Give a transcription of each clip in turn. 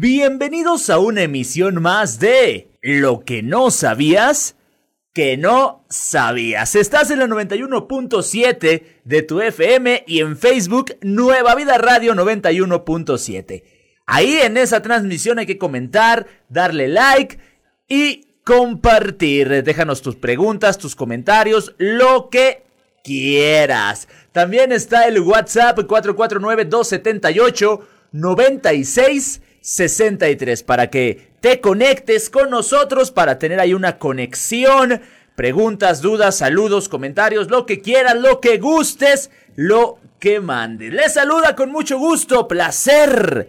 Bienvenidos a una emisión más de Lo que no sabías que no sabías. Estás en la 91.7 de tu FM y en Facebook Nueva Vida Radio 91.7. Ahí en esa transmisión hay que comentar, darle like y compartir. Déjanos tus preguntas, tus comentarios, lo que quieras. También está el WhatsApp 449 278 96 63 para que te conectes con nosotros para tener ahí una conexión. Preguntas, dudas, saludos, comentarios, lo que quieras, lo que gustes, lo que mandes. Les saluda con mucho gusto, placer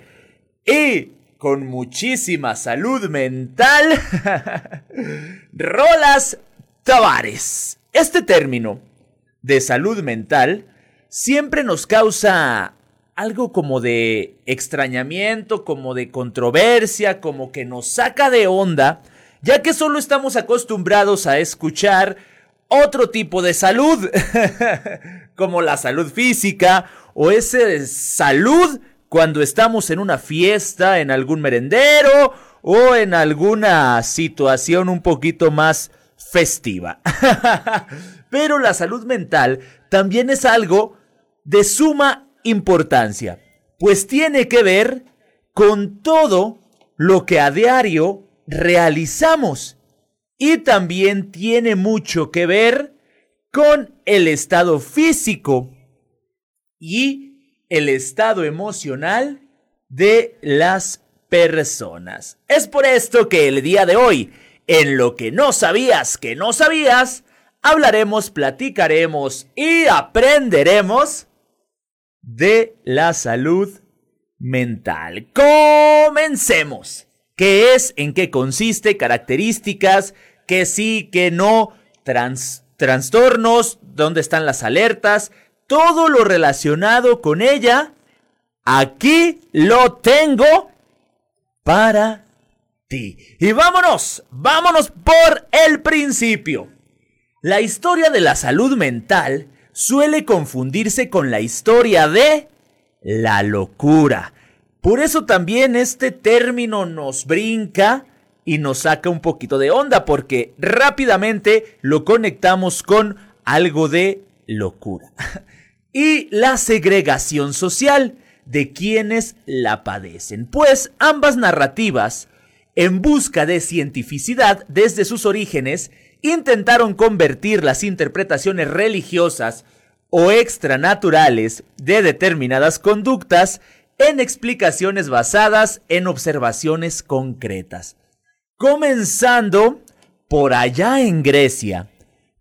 y con muchísima salud mental. Rolas Tavares. Este término de salud mental siempre nos causa algo como de extrañamiento, como de controversia, como que nos saca de onda, ya que solo estamos acostumbrados a escuchar otro tipo de salud, como la salud física o ese salud cuando estamos en una fiesta, en algún merendero o en alguna situación un poquito más festiva. Pero la salud mental también es algo de suma importancia, pues tiene que ver con todo lo que a diario realizamos y también tiene mucho que ver con el estado físico y el estado emocional de las personas. Es por esto que el día de hoy, en lo que no sabías que no sabías, hablaremos, platicaremos y aprenderemos de la salud mental. Comencemos. ¿Qué es? ¿En qué consiste? Características, que sí, que no, trastornos, dónde están las alertas, todo lo relacionado con ella. Aquí lo tengo para ti. Y vámonos, vámonos por el principio. La historia de la salud mental suele confundirse con la historia de la locura. Por eso también este término nos brinca y nos saca un poquito de onda porque rápidamente lo conectamos con algo de locura. y la segregación social de quienes la padecen. Pues ambas narrativas, en busca de cientificidad desde sus orígenes, intentaron convertir las interpretaciones religiosas o extranaturales de determinadas conductas en explicaciones basadas en observaciones concretas. Comenzando por allá en Grecia,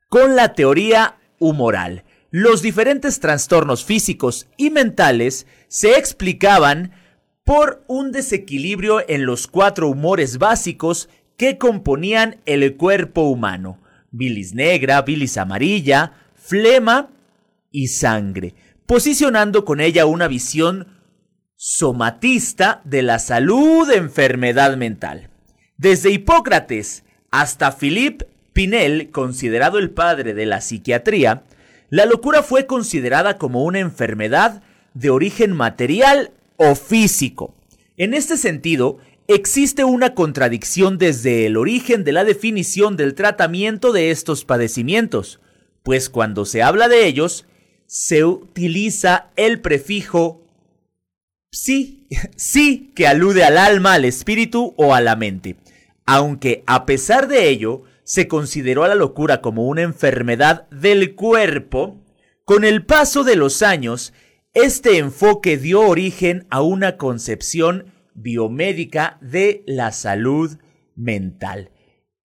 con la teoría humoral. Los diferentes trastornos físicos y mentales se explicaban por un desequilibrio en los cuatro humores básicos que componían el cuerpo humano. Bilis negra, bilis amarilla, flema y sangre, posicionando con ella una visión somatista de la salud enfermedad mental. Desde Hipócrates hasta Philippe Pinel, considerado el padre de la psiquiatría, la locura fue considerada como una enfermedad de origen material o físico. En este sentido, Existe una contradicción desde el origen de la definición del tratamiento de estos padecimientos, pues cuando se habla de ellos, se utiliza el prefijo sí, sí, que alude al alma, al espíritu o a la mente. Aunque a pesar de ello, se consideró a la locura como una enfermedad del cuerpo, con el paso de los años, este enfoque dio origen a una concepción biomédica de la salud mental,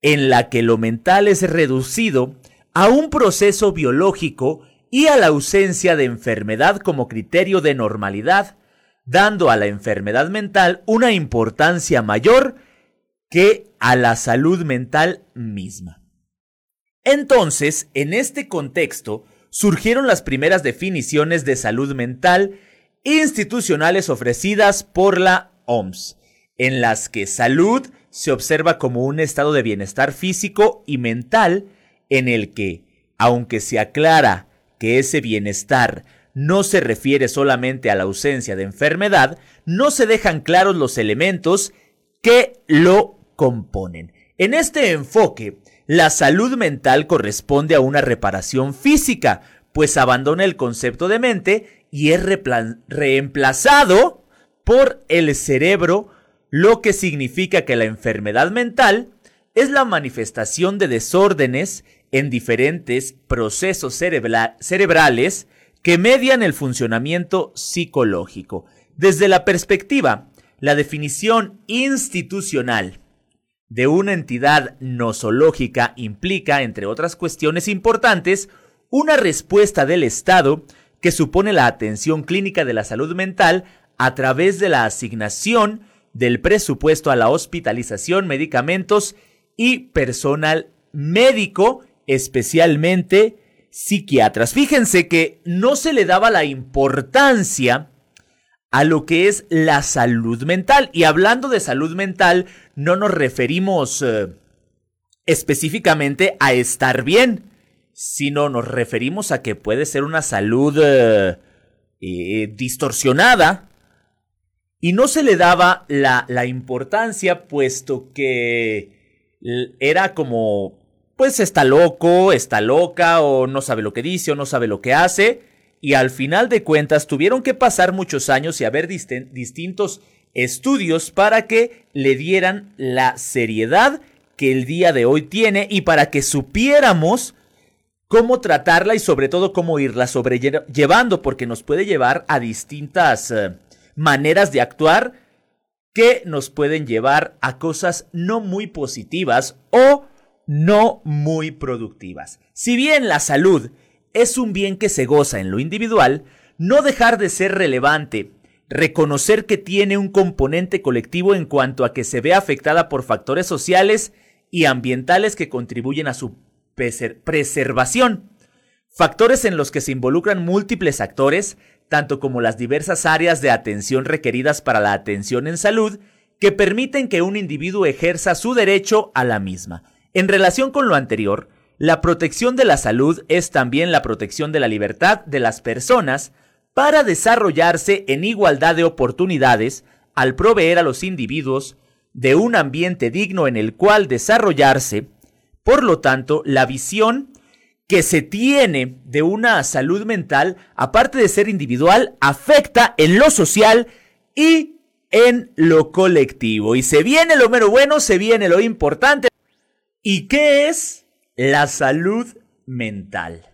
en la que lo mental es reducido a un proceso biológico y a la ausencia de enfermedad como criterio de normalidad, dando a la enfermedad mental una importancia mayor que a la salud mental misma. Entonces, en este contexto, surgieron las primeras definiciones de salud mental institucionales ofrecidas por la OMS, en las que salud se observa como un estado de bienestar físico y mental en el que, aunque se aclara que ese bienestar no se refiere solamente a la ausencia de enfermedad, no se dejan claros los elementos que lo componen. En este enfoque, la salud mental corresponde a una reparación física, pues abandona el concepto de mente y es reemplazado por el cerebro, lo que significa que la enfermedad mental es la manifestación de desórdenes en diferentes procesos cerebrales que median el funcionamiento psicológico. Desde la perspectiva, la definición institucional de una entidad nosológica implica, entre otras cuestiones importantes, una respuesta del Estado que supone la atención clínica de la salud mental a través de la asignación del presupuesto a la hospitalización, medicamentos y personal médico, especialmente psiquiatras. Fíjense que no se le daba la importancia a lo que es la salud mental. Y hablando de salud mental, no nos referimos eh, específicamente a estar bien, sino nos referimos a que puede ser una salud eh, eh, distorsionada. Y no se le daba la, la importancia, puesto que era como, pues está loco, está loca, o no sabe lo que dice, o no sabe lo que hace, y al final de cuentas tuvieron que pasar muchos años y haber distintos estudios para que le dieran la seriedad que el día de hoy tiene y para que supiéramos cómo tratarla y sobre todo cómo irla sobrellevando, porque nos puede llevar a distintas eh, maneras de actuar que nos pueden llevar a cosas no muy positivas o no muy productivas. Si bien la salud es un bien que se goza en lo individual, no dejar de ser relevante, reconocer que tiene un componente colectivo en cuanto a que se ve afectada por factores sociales y ambientales que contribuyen a su preservación. Factores en los que se involucran múltiples actores, tanto como las diversas áreas de atención requeridas para la atención en salud, que permiten que un individuo ejerza su derecho a la misma. En relación con lo anterior, la protección de la salud es también la protección de la libertad de las personas para desarrollarse en igualdad de oportunidades al proveer a los individuos de un ambiente digno en el cual desarrollarse. Por lo tanto, la visión que se tiene de una salud mental, aparte de ser individual, afecta en lo social y en lo colectivo. Y se viene lo menos bueno, se viene lo importante. ¿Y qué es la salud mental?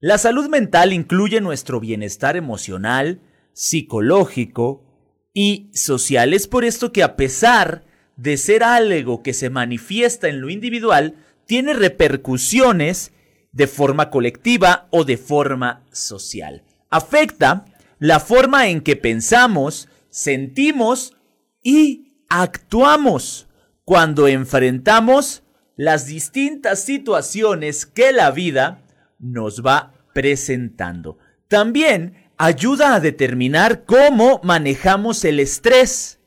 La salud mental incluye nuestro bienestar emocional, psicológico y social. Es por esto que a pesar de ser algo que se manifiesta en lo individual, tiene repercusiones de forma colectiva o de forma social. Afecta la forma en que pensamos, sentimos y actuamos cuando enfrentamos las distintas situaciones que la vida nos va presentando. También ayuda a determinar cómo manejamos el estrés,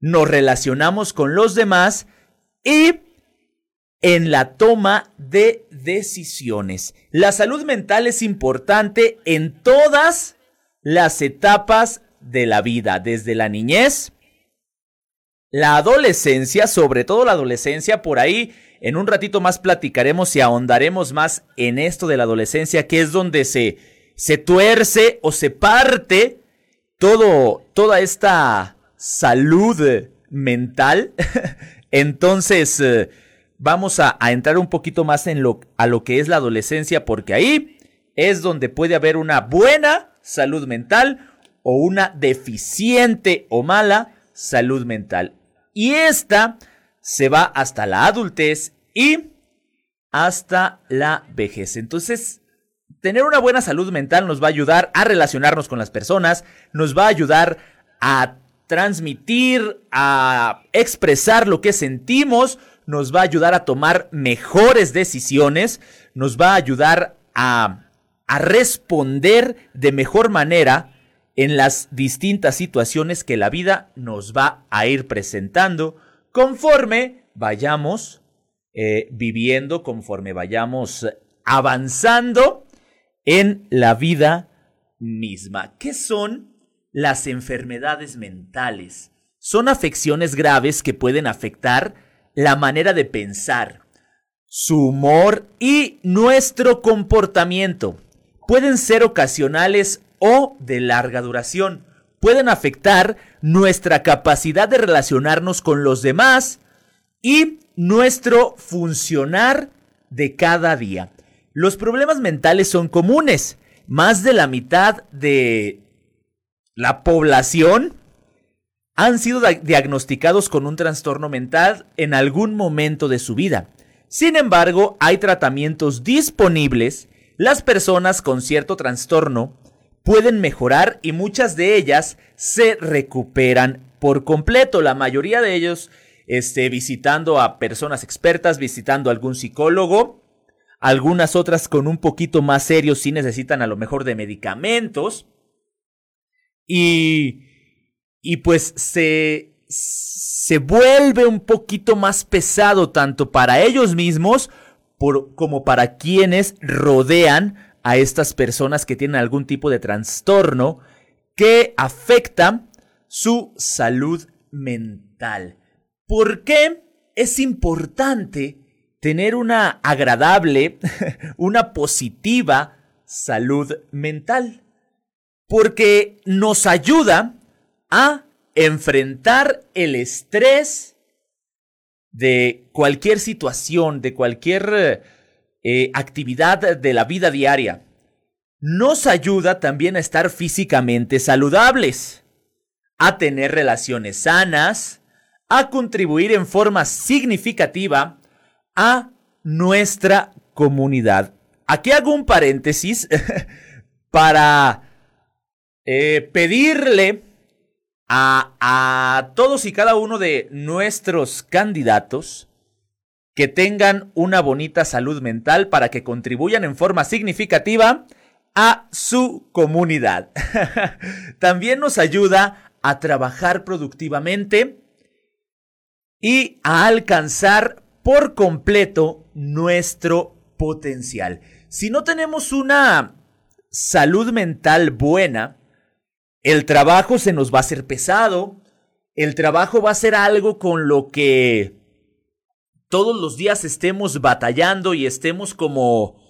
nos relacionamos con los demás y en la toma de decisiones. La salud mental es importante en todas las etapas de la vida, desde la niñez, la adolescencia, sobre todo la adolescencia, por ahí en un ratito más platicaremos y ahondaremos más en esto de la adolescencia, que es donde se, se tuerce o se parte todo, toda esta salud mental. Entonces, eh, vamos a, entrar un poquito más en lo, a lo que es la adolescencia, porque ahí es donde puede haber una buena salud mental o una deficiente o mala salud mental. Y esta se va hasta la adultez y hasta la vejez. Entonces, tener una buena salud mental nos va a ayudar a relacionarnos con las personas, nos va a ayudar a transmitir, a expresar lo que sentimos, nos va a ayudar a tomar mejores decisiones, nos va a ayudar a, a responder de mejor manera en las distintas situaciones que la vida nos va a ir presentando conforme vayamos eh, viviendo, conforme vayamos avanzando en la vida misma. ¿Qué son las enfermedades mentales? Son afecciones graves que pueden afectar la manera de pensar, su humor y nuestro comportamiento. Pueden ser ocasionales o de larga duración. Pueden afectar nuestra capacidad de relacionarnos con los demás y nuestro funcionar de cada día. Los problemas mentales son comunes. Más de la mitad de la población han sido diagnosticados con un trastorno mental en algún momento de su vida. Sin embargo, hay tratamientos disponibles. Las personas con cierto trastorno pueden mejorar y muchas de ellas se recuperan por completo. La mayoría de ellos este, visitando a personas expertas, visitando a algún psicólogo. Algunas otras con un poquito más serios sí necesitan a lo mejor de medicamentos. Y, y pues se, se vuelve un poquito más pesado tanto para ellos mismos como para quienes rodean a estas personas que tienen algún tipo de trastorno que afecta su salud mental. ¿Por qué es importante tener una agradable, una positiva salud mental? Porque nos ayuda a enfrentar el estrés de cualquier situación, de cualquier eh, actividad de la vida diaria. Nos ayuda también a estar físicamente saludables, a tener relaciones sanas, a contribuir en forma significativa a nuestra comunidad. Aquí hago un paréntesis para eh, pedirle a, a todos y cada uno de nuestros candidatos que tengan una bonita salud mental para que contribuyan en forma significativa a su comunidad. También nos ayuda a trabajar productivamente y a alcanzar por completo nuestro potencial. Si no tenemos una salud mental buena, el trabajo se nos va a hacer pesado, el trabajo va a ser algo con lo que todos los días estemos batallando y estemos como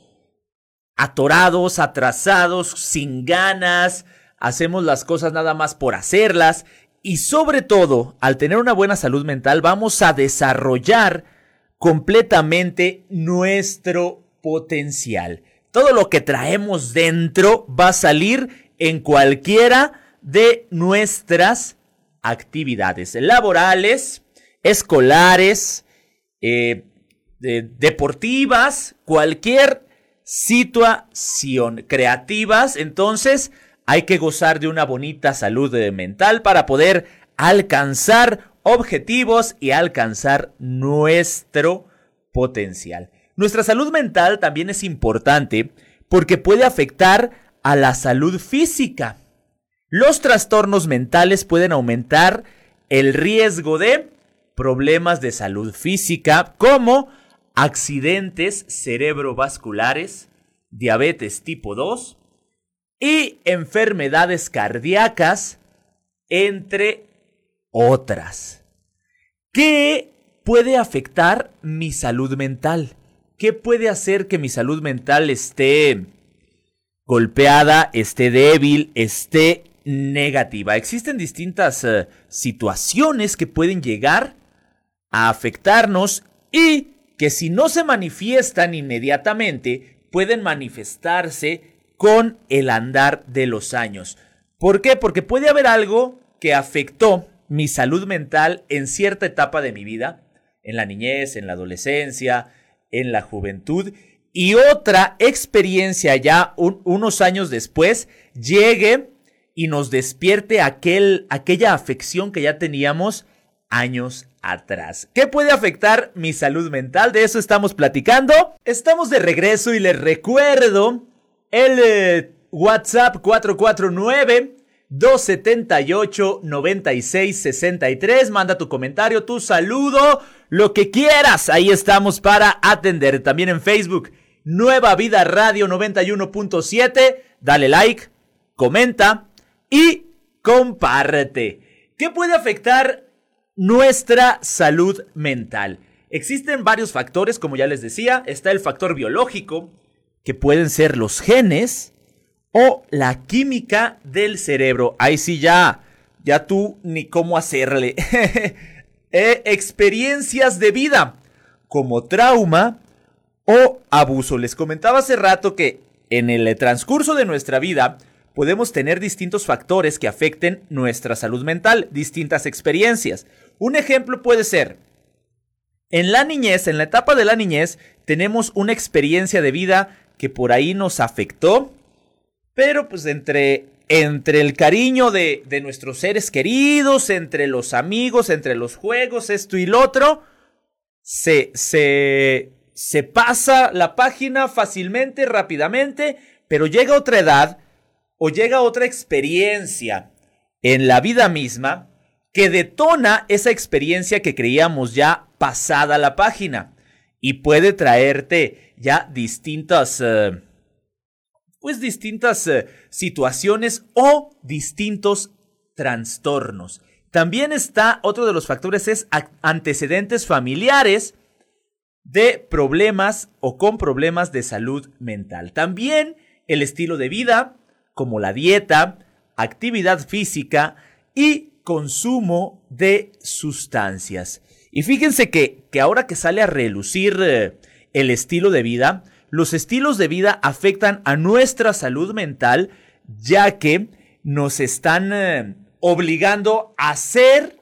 atorados, atrasados, sin ganas, hacemos las cosas nada más por hacerlas. Y sobre todo, al tener una buena salud mental, vamos a desarrollar completamente nuestro potencial. Todo lo que traemos dentro va a salir en cualquiera de nuestras actividades laborales, escolares, eh, deportivas, cualquier situación creativas. Entonces, hay que gozar de una bonita salud mental para poder alcanzar objetivos y alcanzar nuestro potencial. Nuestra salud mental también es importante porque puede afectar a la salud física. Los trastornos mentales pueden aumentar el riesgo de problemas de salud física como accidentes cerebrovasculares, diabetes tipo 2, y enfermedades cardíacas, entre otras. ¿Qué puede afectar mi salud mental? ¿Qué puede hacer que mi salud mental esté golpeada, esté débil, esté negativa? Existen distintas eh, situaciones que pueden llegar a afectarnos y que si no se manifiestan inmediatamente, pueden manifestarse con el andar de los años. ¿Por qué? Porque puede haber algo que afectó mi salud mental en cierta etapa de mi vida, en la niñez, en la adolescencia, en la juventud, y otra experiencia ya unos años después llegue y nos despierte aquel, aquella afección que ya teníamos años atrás. ¿Qué puede afectar mi salud mental? De eso estamos platicando. Estamos de regreso y les recuerdo el eh, WhatsApp 449 278 9663. Manda tu comentario, tu saludo, lo que quieras. Ahí estamos para atender. También en Facebook, Nueva Vida Radio 91.7. Dale like, comenta y comparte. ¿Qué puede afectar nuestra salud mental? Existen varios factores, como ya les decía. Está el factor biológico, que pueden ser los genes o la química del cerebro. Ahí sí ya, ya tú ni cómo hacerle. Eh, experiencias de vida, como trauma o abuso. Les comentaba hace rato que en el transcurso de nuestra vida podemos tener distintos factores que afecten nuestra salud mental, distintas experiencias. Un ejemplo puede ser, en la niñez, en la etapa de la niñez, tenemos una experiencia de vida que por ahí nos afectó, pero pues entre, entre el cariño de, de nuestros seres queridos, entre los amigos, entre los juegos, esto y lo otro, se, se, se pasa la página fácilmente, rápidamente, pero llega otra edad o llega otra experiencia en la vida misma que detona esa experiencia que creíamos ya pasada la página y puede traerte ya distintas eh, pues distintas eh, situaciones o distintos trastornos. También está otro de los factores es antecedentes familiares de problemas o con problemas de salud mental. También el estilo de vida, como la dieta, actividad física y consumo de sustancias. Y fíjense que, que ahora que sale a relucir eh, el estilo de vida, los estilos de vida afectan a nuestra salud mental, ya que nos están eh, obligando a ser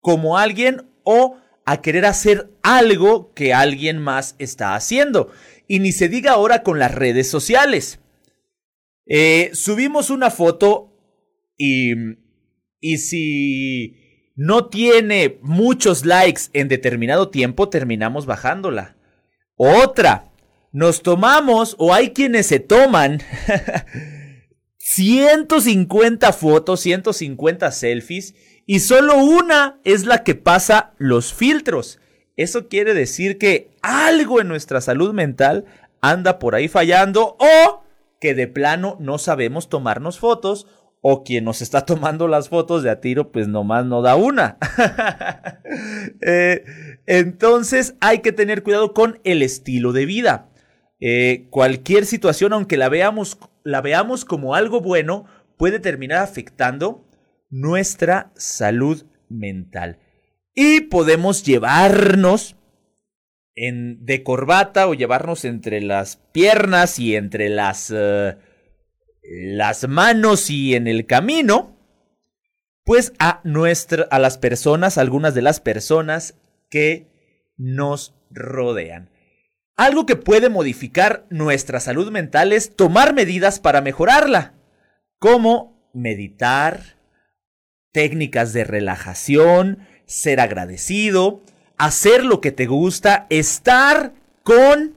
como alguien o a querer hacer algo que alguien más está haciendo. Y ni se diga ahora con las redes sociales. Eh, subimos una foto y, y si no tiene muchos likes en determinado tiempo, terminamos bajándola. Otra, nos tomamos o hay quienes se toman 150 fotos, 150 selfies y solo una es la que pasa los filtros. Eso quiere decir que algo en nuestra salud mental anda por ahí fallando o que de plano no sabemos tomarnos fotos o quien nos está tomando las fotos de a tiro pues nomás no da una. Eh, entonces hay que tener cuidado con el estilo de vida. Eh, cualquier situación, aunque la veamos, la veamos como algo bueno, puede terminar afectando nuestra salud mental. Y podemos llevarnos en, de corbata o llevarnos entre las piernas y entre las, eh, las manos y en el camino, pues a, nuestra, a las personas, algunas de las personas que nos rodean. Algo que puede modificar nuestra salud mental es tomar medidas para mejorarla, como meditar, técnicas de relajación, ser agradecido, hacer lo que te gusta, estar con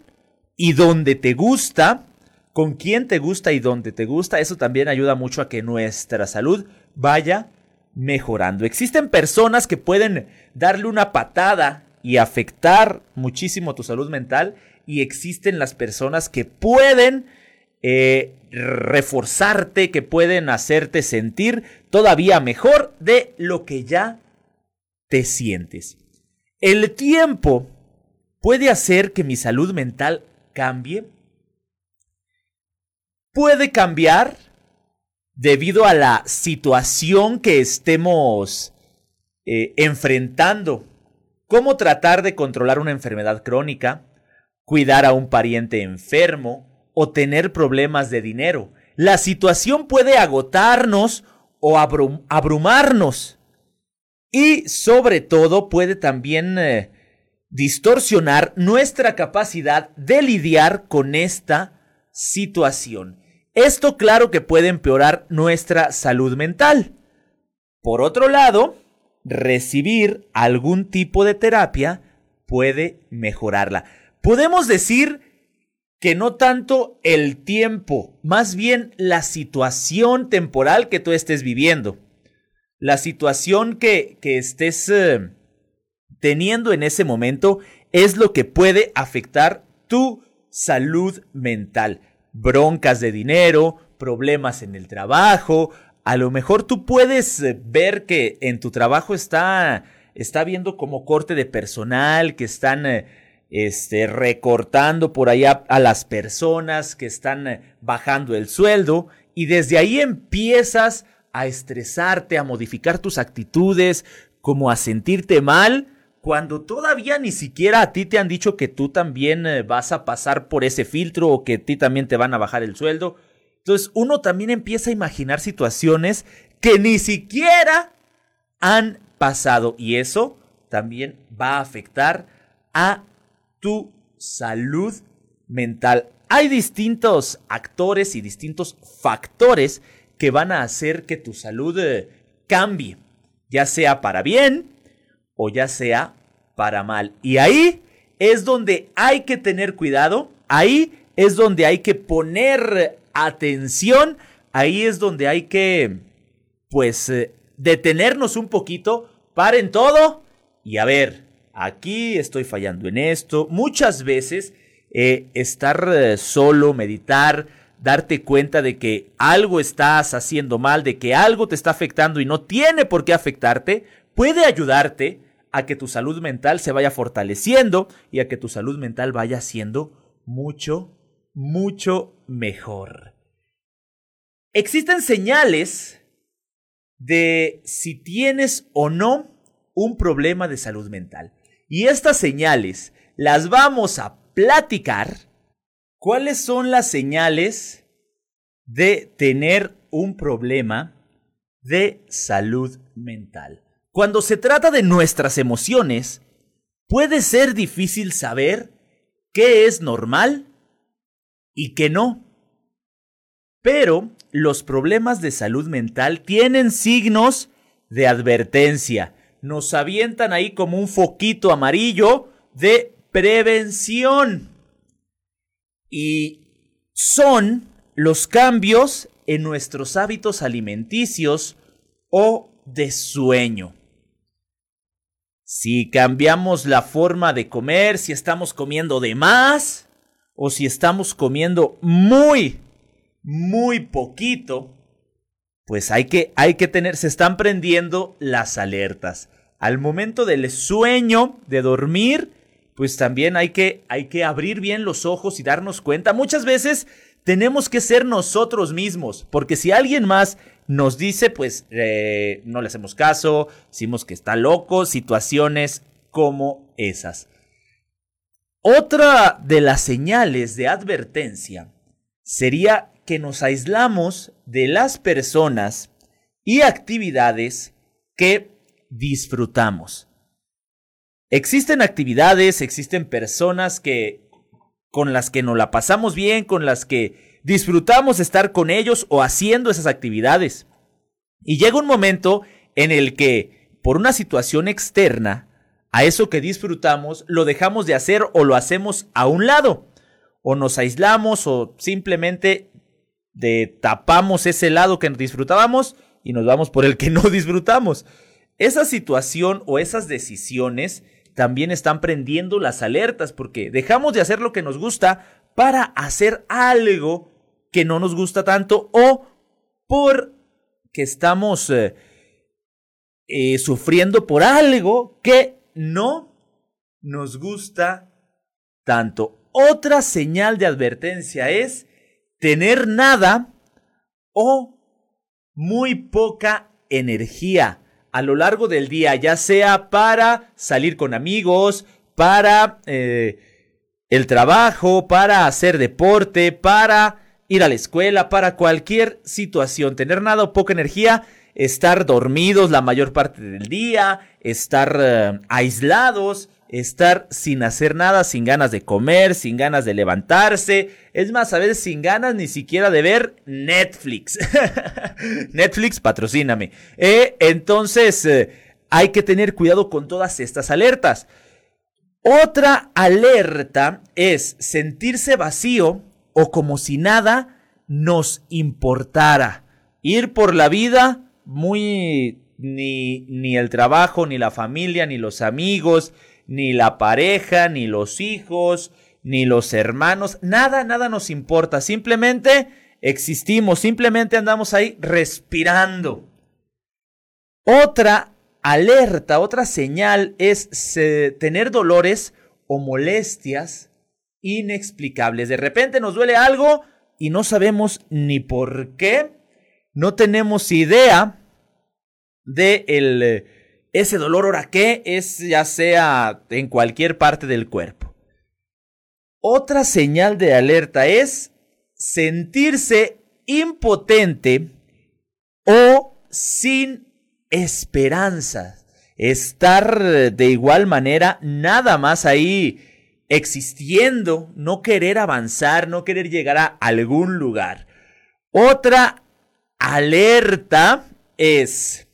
y donde te gusta, con quien te gusta y donde te gusta, eso también ayuda mucho a que nuestra salud vaya mejorando. Existen personas que pueden darle una patada y afectar muchísimo tu salud mental y existen las personas que pueden eh, reforzarte, que pueden hacerte sentir todavía mejor de lo que ya te sientes. El tiempo puede hacer que mi salud mental cambie. Puede cambiar debido a la situación que estemos eh, enfrentando. Cómo tratar de controlar una enfermedad crónica, cuidar a un pariente enfermo, o tener problemas de dinero. La situación puede agotarnos o abrumarnos. Y sobre todo puede también eh, distorsionar nuestra capacidad de lidiar con esta situación. Esto claro que puede empeorar nuestra salud mental. Por otro lado, recibir algún tipo de terapia puede mejorarla. Podemos decir que no tanto el tiempo, más bien la situación temporal que tú estés viviendo, la situación que, que estés eh, teniendo en ese momento es lo que puede afectar tu salud mental. Broncas de dinero, problemas en el trabajo, a lo mejor tú puedes eh, ver que en tu trabajo está, está viendo como corte de personal, que están eh, este, recortando por allá a las personas, que están bajando el sueldo, y desde ahí empiezas a estresarte, a modificar tus actitudes, como a sentirte mal, cuando todavía ni siquiera a ti te han dicho que tú también vas a pasar por ese filtro o que a ti también te van a bajar el sueldo. Entonces uno también empieza a imaginar situaciones que ni siquiera han pasado y eso también va a afectar a tu salud mental. Hay distintos actores y distintos factores que van a hacer que tu salud eh, cambie, ya sea para bien o ya sea para mal. Y ahí es donde hay que tener cuidado, ahí es donde hay que poner atención, ahí es donde hay que, pues, eh, detenernos un poquito, paren todo y a ver, aquí estoy fallando en esto. Muchas veces eh, estar solo, meditar, darte cuenta de que algo estás haciendo mal, de que algo te está afectando y no tiene por qué afectarte, puede ayudarte a que tu salud mental se vaya fortaleciendo y a que tu salud mental vaya siendo mucho, mucho mejor. Existen señales de si tienes o no un problema de salud mental. Y estas señales las vamos a platicar. ¿Cuáles son las señales de tener un problema de salud mental? Cuando se trata de nuestras emociones, puede ser difícil saber qué es normal y qué no. Pero los problemas de salud mental tienen signos de advertencia. Nos avientan ahí como un foquito amarillo de prevención. Y son los cambios en nuestros hábitos alimenticios o de sueño. Si cambiamos la forma de comer, si estamos comiendo de más o si estamos comiendo muy muy poquito, pues hay que, hay que tener, se están prendiendo las alertas. Al momento del sueño, de dormir, pues también hay que, hay que abrir bien los ojos y darnos cuenta. Muchas veces tenemos que ser nosotros mismos, porque si alguien más nos dice, pues eh, no le hacemos caso, decimos que está loco, situaciones como esas. Otra de las señales de advertencia sería que nos aislamos de las personas y actividades que disfrutamos. Existen actividades, existen personas que con las que nos la pasamos bien, con las que disfrutamos estar con ellos o haciendo esas actividades. Y llega un momento en el que, por una situación externa, a eso que disfrutamos lo dejamos de hacer o lo hacemos a un lado. O nos aislamos o simplemente tapamos ese lado que disfrutábamos y nos vamos por el que no disfrutamos. Esa situación o esas decisiones también están prendiendo las alertas porque dejamos de hacer lo que nos gusta para hacer algo que no nos gusta tanto o por que estamos eh, eh, sufriendo por algo que no nos gusta tanto. Otra señal de advertencia es tener nada o muy poca energía a lo largo del día, ya sea para salir con amigos, para eh, el trabajo, para hacer deporte, para ir a la escuela, para cualquier situación, tener nada o poca energía, estar dormidos la mayor parte del día, estar eh, aislados, estar sin hacer nada, sin ganas de comer, sin ganas de levantarse, es más, a veces sin ganas ni siquiera de ver Netflix. Netflix, patrocíname. Eh, entonces, eh, hay que tener cuidado con todas estas alertas. Otra alerta es sentirse vacío o como si nada nos importara. Ir por la vida muy... Ni, ni el trabajo, ni la familia, ni los amigos, ni la pareja, ni los hijos, ni los hermanos, nada, nada nos importa. Simplemente existimos, simplemente andamos ahí respirando. Otra alerta, otra señal es tener dolores o molestias inexplicables. De repente nos duele algo y no sabemos ni por qué, no tenemos idea de el, ese dolor ahora qué es, ya sea en cualquier parte del cuerpo. Otra señal de alerta es sentirse impotente o sin esperanza. Estar de igual manera nada más ahí existiendo, no querer avanzar, no querer llegar a algún lugar. Otra alerta es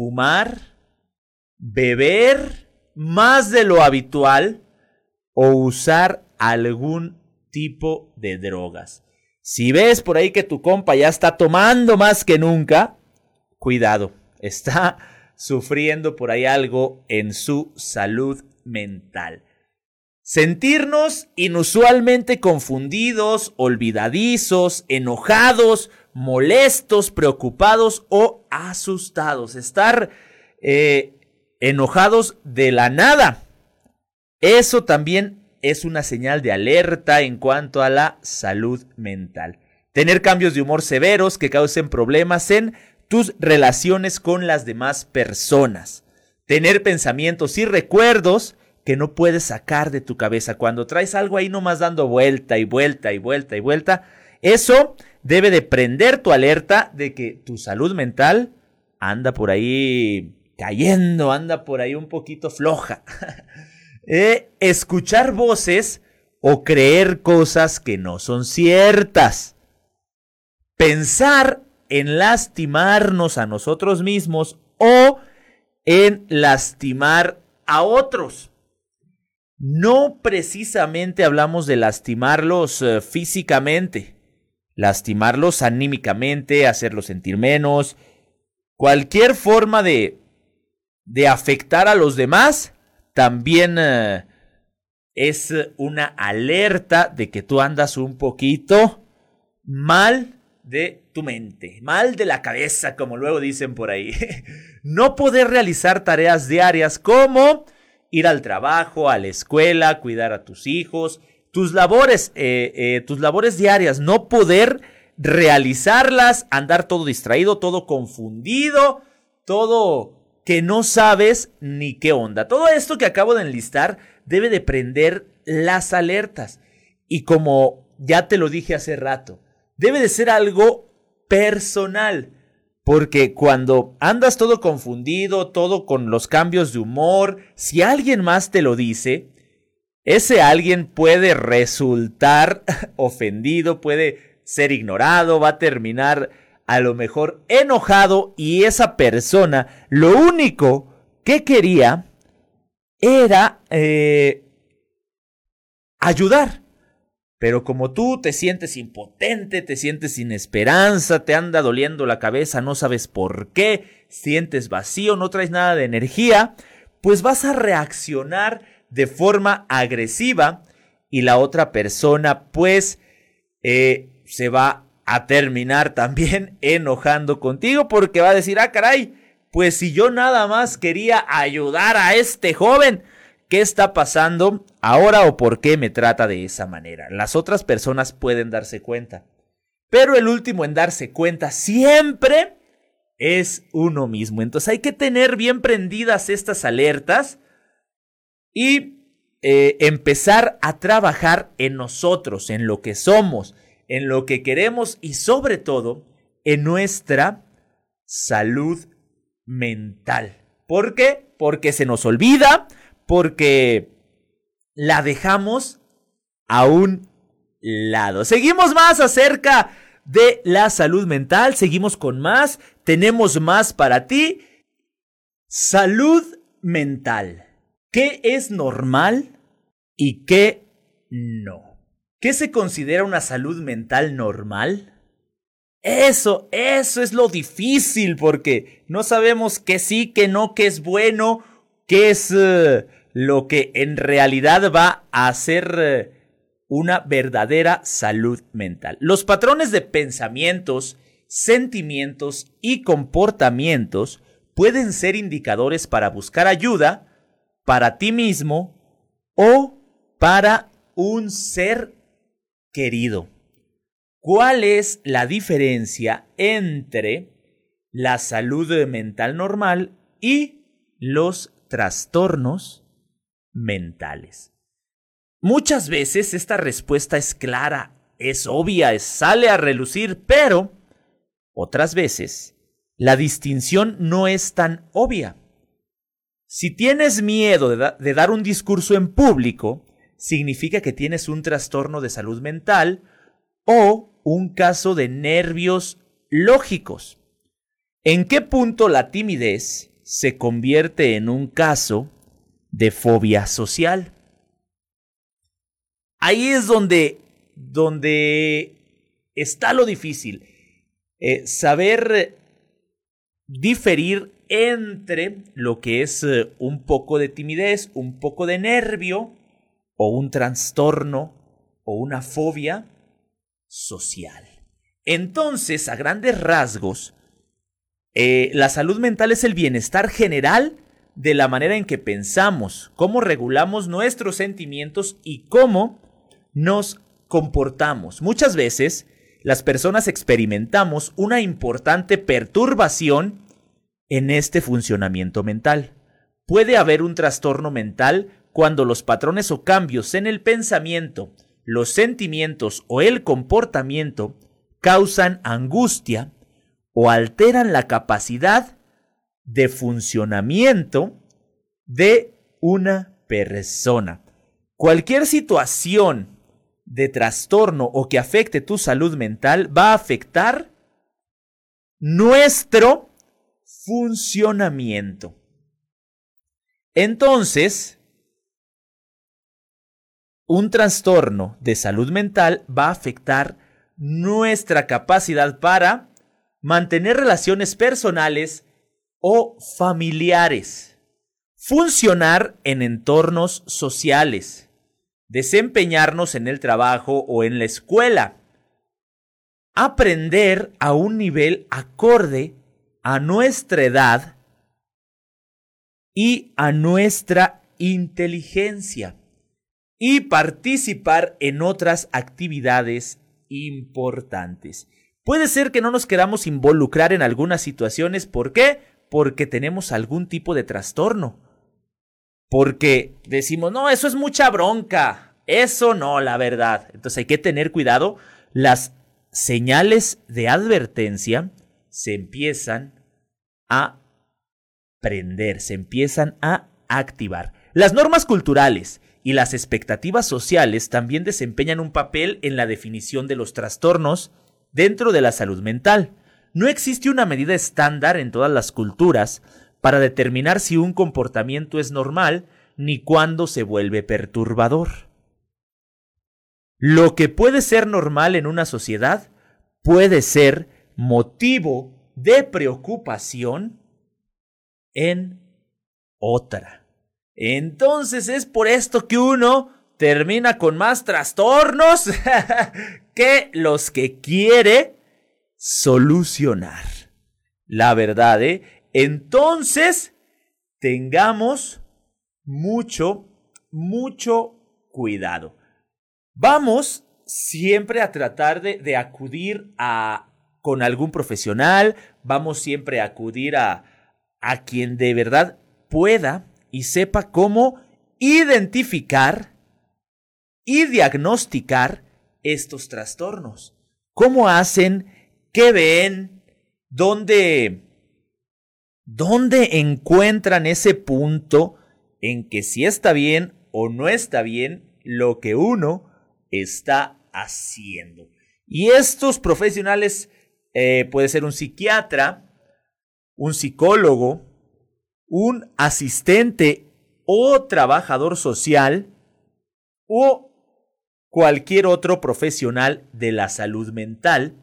fumar, beber más de lo habitual o usar algún tipo de drogas. Si ves por ahí que tu compa ya está tomando más que nunca, cuidado, está sufriendo por ahí algo en su salud mental. Sentirnos inusualmente confundidos, olvidadizos, enojados, molestos, preocupados o asustados. Estar eh, enojados de la nada. Eso también es una señal de alerta en cuanto a la salud mental. Tener cambios de humor severos que causen problemas en tus relaciones con las demás personas. Tener pensamientos y recuerdos que no puedes sacar de tu cabeza. Cuando traes algo ahí nomás dando vuelta y vuelta y vuelta y vuelta, eso debe de prender tu alerta de que tu salud mental anda por ahí cayendo, anda por ahí un poquito floja. Eh, escuchar voces o creer cosas que no son ciertas. Pensar en lastimarnos a nosotros mismos o en lastimar a otros. No precisamente hablamos de lastimarlos eh, físicamente, lastimarlos anímicamente, hacerlos sentir menos, cualquier forma de, de afectar a los demás también eh, es una alerta de que tú andas un poquito mal de tu mente, mal de la cabeza, como luego dicen por ahí. no poder realizar tareas diarias como ir al trabajo, a la escuela, cuidar a tus hijos, tus labores, eh, eh, tus labores diarias, no poder realizarlas, andar todo distraído, todo confundido, todo que no sabes ni qué onda. Todo esto que acabo de enlistar debe de prender las alertas. Y como ya te lo dije hace rato, debe de ser algo personal. Porque cuando andas todo confundido, todo con los cambios de humor, si alguien más te lo dice, ese alguien puede resultar ofendido, puede ser ignorado, va a terminar a lo mejor enojado y esa persona lo único que quería era eh, ayudar. Pero como tú te sientes impotente, te sientes sin esperanza, te anda doliendo la cabeza, no sabes por qué, sientes vacío, no traes nada de energía, pues vas a reaccionar de forma agresiva y la otra persona pues eh, se va a terminar también enojando contigo porque va a decir, ah, caray, pues si yo nada más quería ayudar a este joven, ¿qué está pasando ahora o por qué me trata de esa manera? Las otras personas pueden darse cuenta, pero el último en darse cuenta siempre es uno mismo. Entonces hay que tener bien prendidas estas alertas y eh, empezar a trabajar en nosotros, en lo que somos, en lo que queremos y sobre todo en nuestra salud mental. ¿Por qué? Porque se nos olvida, porque la dejamos a un lado. Seguimos más acerca de la salud mental, seguimos con más, tenemos más para ti. Salud mental. ¿Qué es normal y qué no? ¿Qué se considera una salud mental normal? Eso, eso es lo difícil porque no sabemos qué sí, qué no, qué es bueno, qué es eh, lo que en realidad va a ser eh, una verdadera salud mental. Los patrones de pensamientos, sentimientos y comportamientos pueden ser indicadores para buscar ayuda para ti mismo o para un ser querido. ¿Cuál es la diferencia entre la salud mental normal y los trastornos mentales? Muchas veces esta respuesta es clara, es obvia, sale a relucir, pero otras veces la distinción no es tan obvia. Si tienes miedo de, dar un discurso en público, significa que tienes un trastorno de salud mental o un caso de nervios lógicos. ¿En qué punto la timidez se convierte en un caso de fobia social? Ahí es donde, donde está lo difícil. Eh, saber diferir entre lo que es eh, un poco de timidez, un poco de nervio, o un trastorno, o una fobia social. Entonces, a grandes rasgos, eh, la salud mental es el bienestar general de la manera en que pensamos, cómo regulamos nuestros sentimientos y cómo nos comportamos. Muchas veces las personas experimentamos una importante perturbación en este funcionamiento mental. Puede haber un trastorno mental cuando los patrones o cambios en el pensamiento, los sentimientos o el comportamiento causan angustia o alteran la capacidad de funcionamiento de una persona. Cualquier situación de trastorno o que afecte tu salud mental va a afectar nuestro funcionamiento. Entonces, un trastorno de salud mental va a afectar nuestra capacidad para mantener relaciones personales o familiares, funcionar en entornos sociales, desempeñarnos en el trabajo o en la escuela, aprender a un nivel acorde a nuestra edad y a nuestra inteligencia y participar en otras actividades importantes. Puede ser que no nos queramos involucrar en algunas situaciones. ¿Por qué? Porque tenemos algún tipo de trastorno. Porque decimos, no, eso es mucha bronca. Eso no, la verdad. Entonces hay que tener cuidado. Las señales de advertencia se empiezan a prender, se empiezan a activar. Las normas culturales y las expectativas sociales también desempeñan un papel en la definición de los trastornos dentro de la salud mental. No existe una medida estándar en todas las culturas para determinar si un comportamiento es normal ni cuándo se vuelve perturbador. Lo que puede ser normal en una sociedad puede ser motivo de preocupación en otra. Entonces es por esto que uno termina con más trastornos que los que quiere solucionar. La verdad, ¿eh? Entonces, tengamos mucho, mucho cuidado. Vamos siempre a tratar de, de acudir a con algún profesional, vamos siempre a acudir a, a quien de verdad pueda y sepa cómo identificar y diagnosticar estos trastornos. ¿Cómo hacen? ¿Qué ven? ¿Dónde, dónde encuentran ese punto en que si está bien o no está bien lo que uno está haciendo? Y estos profesionales eh, puede ser un psiquiatra, un psicólogo, un asistente o trabajador social o cualquier otro profesional de la salud mental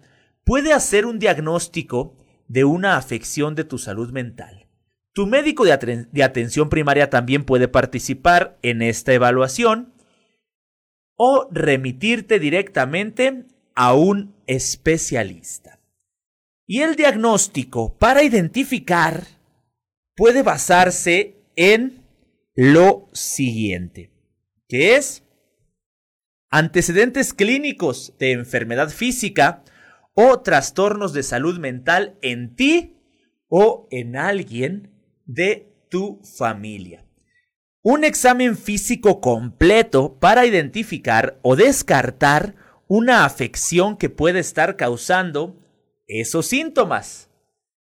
puede hacer un diagnóstico de una afección de tu salud mental. Tu médico de, de, atención primaria también puede participar en esta evaluación o remitirte directamente a un especialista. Y el diagnóstico para identificar puede basarse en lo siguiente, que es antecedentes clínicos de enfermedad física o trastornos de salud mental en ti o en alguien de tu familia. Un examen físico completo para identificar o descartar una afección que puede estar causando esos síntomas.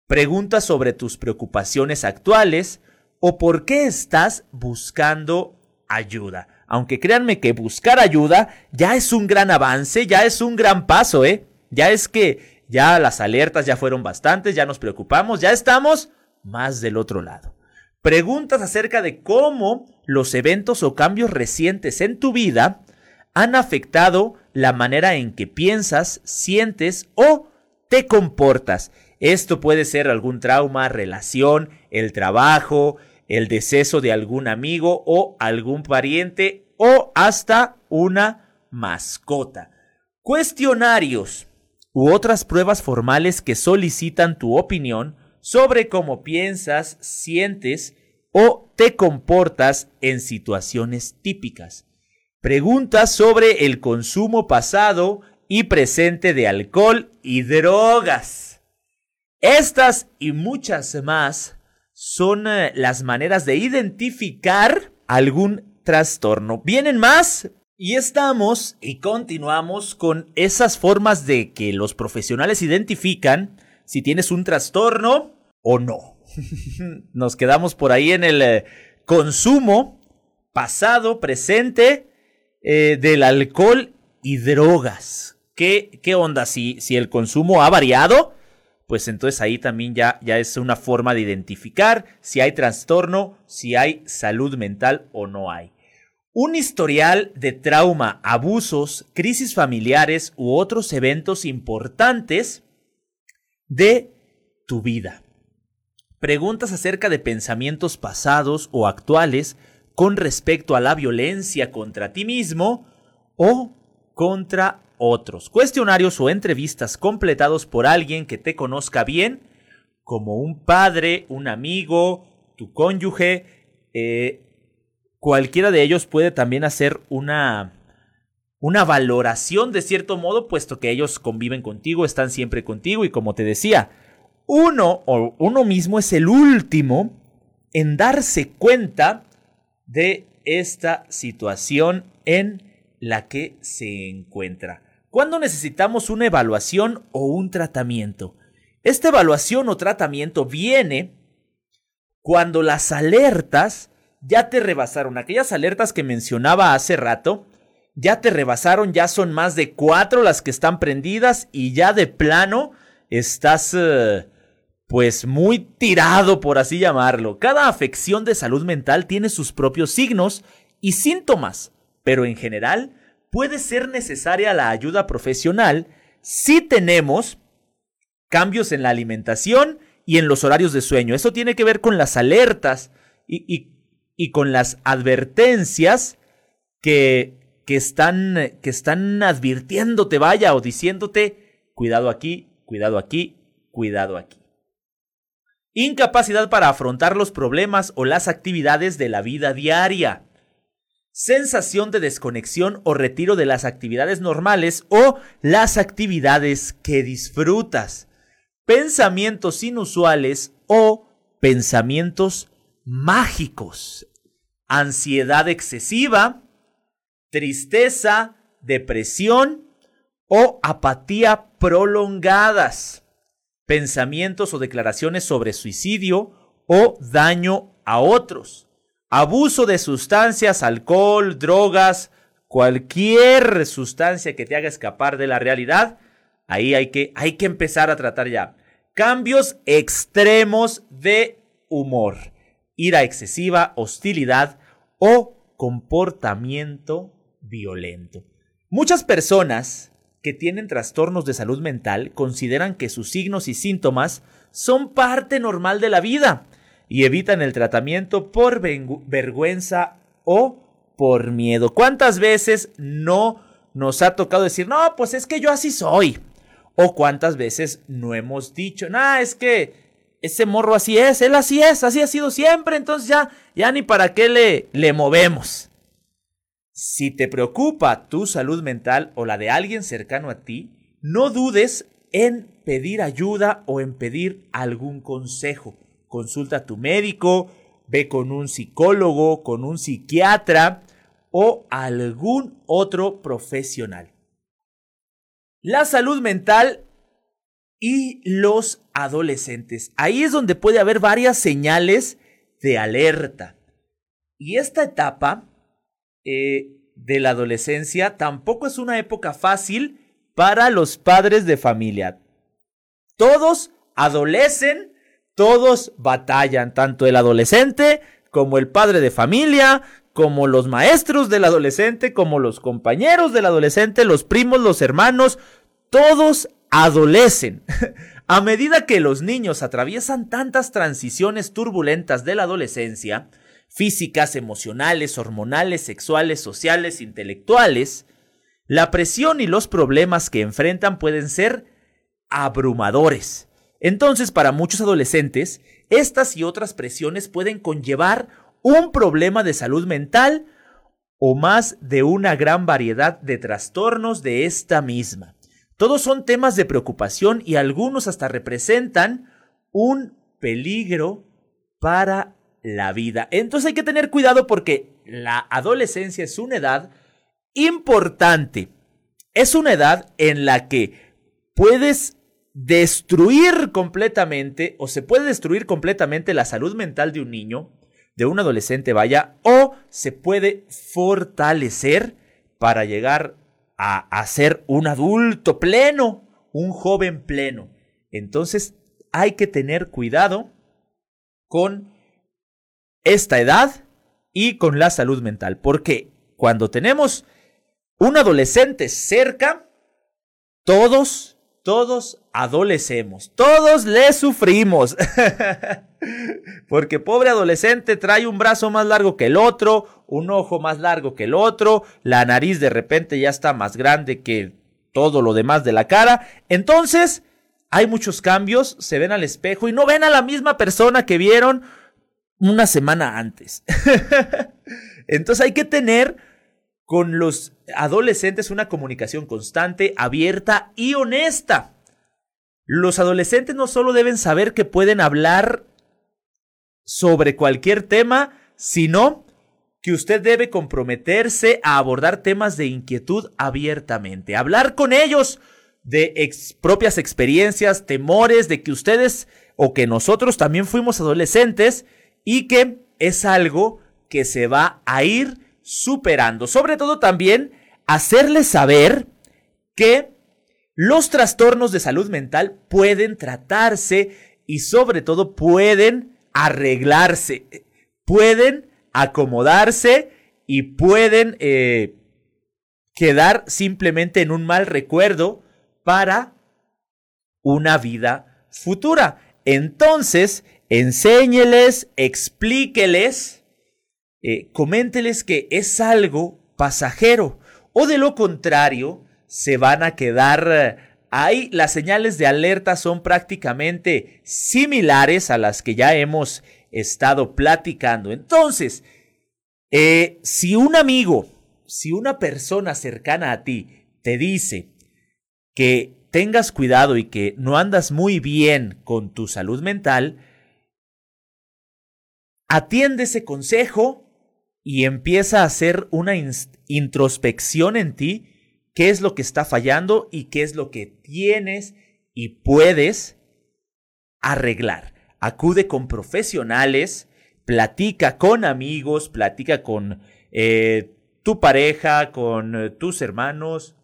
Pregunta sobre tus preocupaciones actuales o por qué estás buscando ayuda. Aunque créanme que buscar ayuda ya es un gran avance, ya es un gran paso, ¿eh? Ya es que ya las alertas ya fueron bastantes, ya nos preocupamos, ya estamos más del otro lado. Preguntas acerca de cómo los eventos o cambios recientes en tu vida han afectado la manera en que piensas, sientes o te comportas. Esto puede ser algún trauma, relación, el trabajo, el deceso de algún amigo o algún pariente o hasta una mascota. Cuestionarios u otras pruebas formales que solicitan tu opinión sobre cómo piensas, sientes o te comportas en situaciones típicas. Preguntas sobre el consumo pasado y presente de alcohol y drogas. Estas y muchas más son eh, las maneras de identificar algún trastorno. Vienen más y estamos y continuamos con esas formas de que los profesionales identifican si tienes un trastorno o no. Nos quedamos por ahí en el eh, consumo pasado, presente eh, del alcohol y drogas. ¿Qué, qué onda? Si, si el consumo ha variado, pues entonces ahí también ya, ya es una forma de identificar si hay trastorno, si hay salud mental o no hay. Un historial de trauma, abusos, crisis familiares u otros eventos importantes de tu vida. Preguntas acerca de pensamientos pasados o actuales con respecto a la violencia contra ti mismo o contra otros. Cuestionarios o entrevistas completados por alguien que te conozca bien, como un padre, un amigo, tu cónyuge. Eh, cualquiera de ellos puede también hacer una, una valoración de cierto modo, puesto que ellos conviven contigo, están siempre contigo y como te decía, uno o uno mismo es el último en darse cuenta de esta situación en la que se encuentra. ¿Cuándo necesitamos una evaluación o un tratamiento? Esta evaluación o tratamiento viene cuando las alertas ya te rebasaron. Aquellas alertas que mencionaba hace rato, ya te rebasaron, ya son más de cuatro las que están prendidas y ya de plano estás eh, pues muy tirado, por así llamarlo. Cada afección de salud mental tiene sus propios signos y síntomas, pero en general puede ser necesaria la ayuda profesional si tenemos cambios en la alimentación y en los horarios de sueño. Eso tiene que ver con las alertas y, y, con las advertencias que, que, están, que están advirtiéndote, vaya, o diciéndote, cuidado aquí, cuidado aquí, cuidado aquí. Incapacidad para afrontar los problemas o las actividades de la vida diaria sensación de desconexión o retiro de las actividades normales o las actividades que disfrutas, pensamientos inusuales o pensamientos mágicos, ansiedad excesiva, tristeza, depresión o apatía prolongadas, pensamientos o declaraciones sobre suicidio o daño a otros abuso de sustancias, alcohol, drogas, cualquier sustancia que te haga escapar de la realidad, ahí hay que, hay que empezar a tratar ya. Cambios extremos de humor, ira excesiva, hostilidad o comportamiento violento. Muchas personas que tienen trastornos de salud mental consideran que sus signos y síntomas son parte normal de la vida y evitan el tratamiento por vergüenza o por miedo. ¿Cuántas veces no nos ha tocado decir, no, pues es que yo así soy? O cuántas veces no hemos dicho, no, es que ese morro así es, él así es, así ha sido siempre, entonces ya, ya ni para qué le, le movemos. Si te preocupa tu salud mental o la de alguien cercano a ti, no dudes en pedir ayuda o en pedir algún consejo. Consulta a tu médico, ve con un psicólogo, con un psiquiatra o algún otro profesional. La salud mental y los adolescentes. Ahí es donde puede haber varias señales de alerta. Y esta etapa eh, de la adolescencia tampoco es una época fácil para los padres de familia. Todos adolecen, todos batallan, tanto el adolescente como el padre de familia, como los maestros del adolescente, como los compañeros del adolescente, los primos, los hermanos, todos adolecen. A medida que los niños atraviesan tantas transiciones turbulentas de la adolescencia, físicas, emocionales, hormonales, sexuales, sociales, intelectuales, la presión y los problemas que enfrentan pueden ser abrumadores. Entonces, para muchos adolescentes, estas y otras presiones pueden conllevar un problema de salud mental o más de una gran variedad de trastornos de esta misma. Todos son temas de preocupación y algunos hasta representan un peligro para la vida. Entonces hay que tener cuidado porque la adolescencia es una edad importante. Es una edad en la que puedes destruir completamente o se puede destruir completamente la salud mental de un niño, de un adolescente, vaya, o se puede fortalecer para llegar a, ser un adulto pleno, un joven pleno. Entonces hay que tener cuidado con esta edad y con la salud mental, porque cuando tenemos un adolescente cerca, todos, todos adolecemos, todos le sufrimos. Porque pobre adolescente trae un brazo más largo que el otro, un ojo más largo que el otro, la nariz de repente ya está más grande que todo lo demás de la cara. Entonces, hay muchos cambios, se ven al espejo y no ven a la misma persona que vieron una semana antes. Entonces hay que tener con los adolescentes una comunicación constante, abierta y honesta. Los adolescentes no solo deben saber que pueden hablar sobre cualquier tema, sino que usted debe comprometerse a abordar temas de inquietud abiertamente, hablar con ellos de propias experiencias, temores, de que ustedes o que nosotros también fuimos adolescentes y que es algo que se va a ir superando. Sobre todo también hacerles saber que los trastornos de salud mental pueden tratarse y sobre todo pueden arreglarse, pueden acomodarse y pueden eh, quedar simplemente en un mal recuerdo para una vida futura. Entonces, enséñeles, explíqueles, eh, coménteles que es algo pasajero o de lo contrario, se van a quedar Ahí las señales de alerta son prácticamente similares a las que ya hemos estado platicando. Entonces, eh, si un amigo, si una persona cercana a ti te dice que tengas cuidado y que no andas muy bien con tu salud mental, atiende ese consejo y empieza a hacer una introspección en ti qué es lo que está fallando y qué es lo que tienes y puedes arreglar. Acude con profesionales, platica con amigos, platica con eh, tu pareja, con eh, tus hermanos,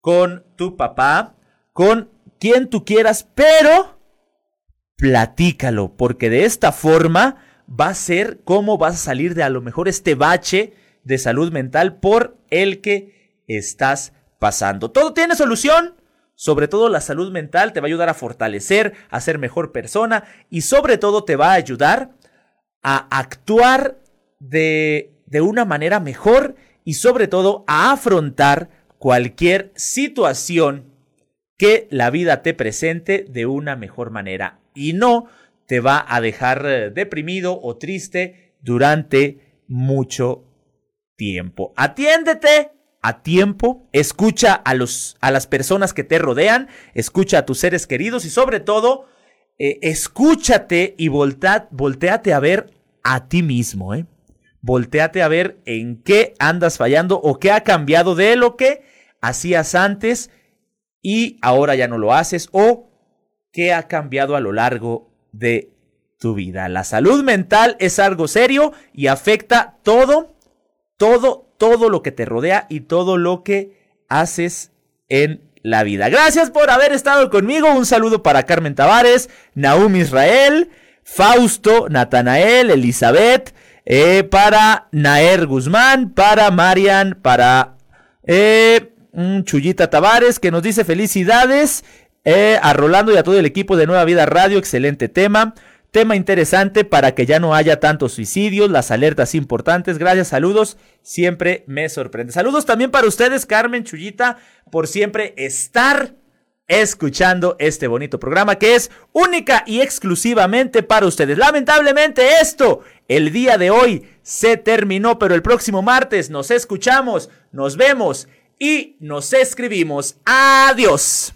con tu papá, con quien tú quieras, pero platícalo, porque de esta forma va a ser cómo vas a salir de a lo mejor este bache de salud mental por el que estás pasando. Todo tiene solución. Sobre todo la salud mental te va a ayudar a fortalecer, a ser mejor persona y sobre todo te va a ayudar a actuar de de una manera mejor y sobre todo a afrontar cualquier situación que la vida te presente de una mejor manera y no te va a dejar eh, deprimido o triste durante mucho tiempo. Atiéndete a tiempo, escucha a, los, a las personas que te rodean, escucha a tus seres queridos y sobre todo, eh, escúchate y voltea, volteate a ver a ti mismo, ¿eh? Volteate a ver en qué andas fallando o qué ha cambiado de lo que hacías antes y ahora ya no lo haces o qué ha cambiado a lo largo de tu vida. La salud mental es algo serio y afecta todo, todo, todo lo que te rodea y todo lo que haces en la vida. Gracias por haber estado conmigo. Un saludo para Carmen Tavares, Naum Israel, Fausto, Natanael, Elizabeth, eh, para Naer Guzmán, para Marian, para eh, Chuyita Tavares que nos dice felicidades eh, a Rolando y a todo el equipo de Nueva Vida Radio. Excelente tema. Tema interesante para que ya no haya tantos suicidios, las alertas importantes. Gracias, saludos. Siempre me sorprende. Saludos también para ustedes, Carmen Chuyita, por siempre estar escuchando este bonito programa que es única y exclusivamente para ustedes. Lamentablemente esto, el día de hoy se terminó, pero el próximo martes nos escuchamos, nos vemos y nos escribimos. Adiós.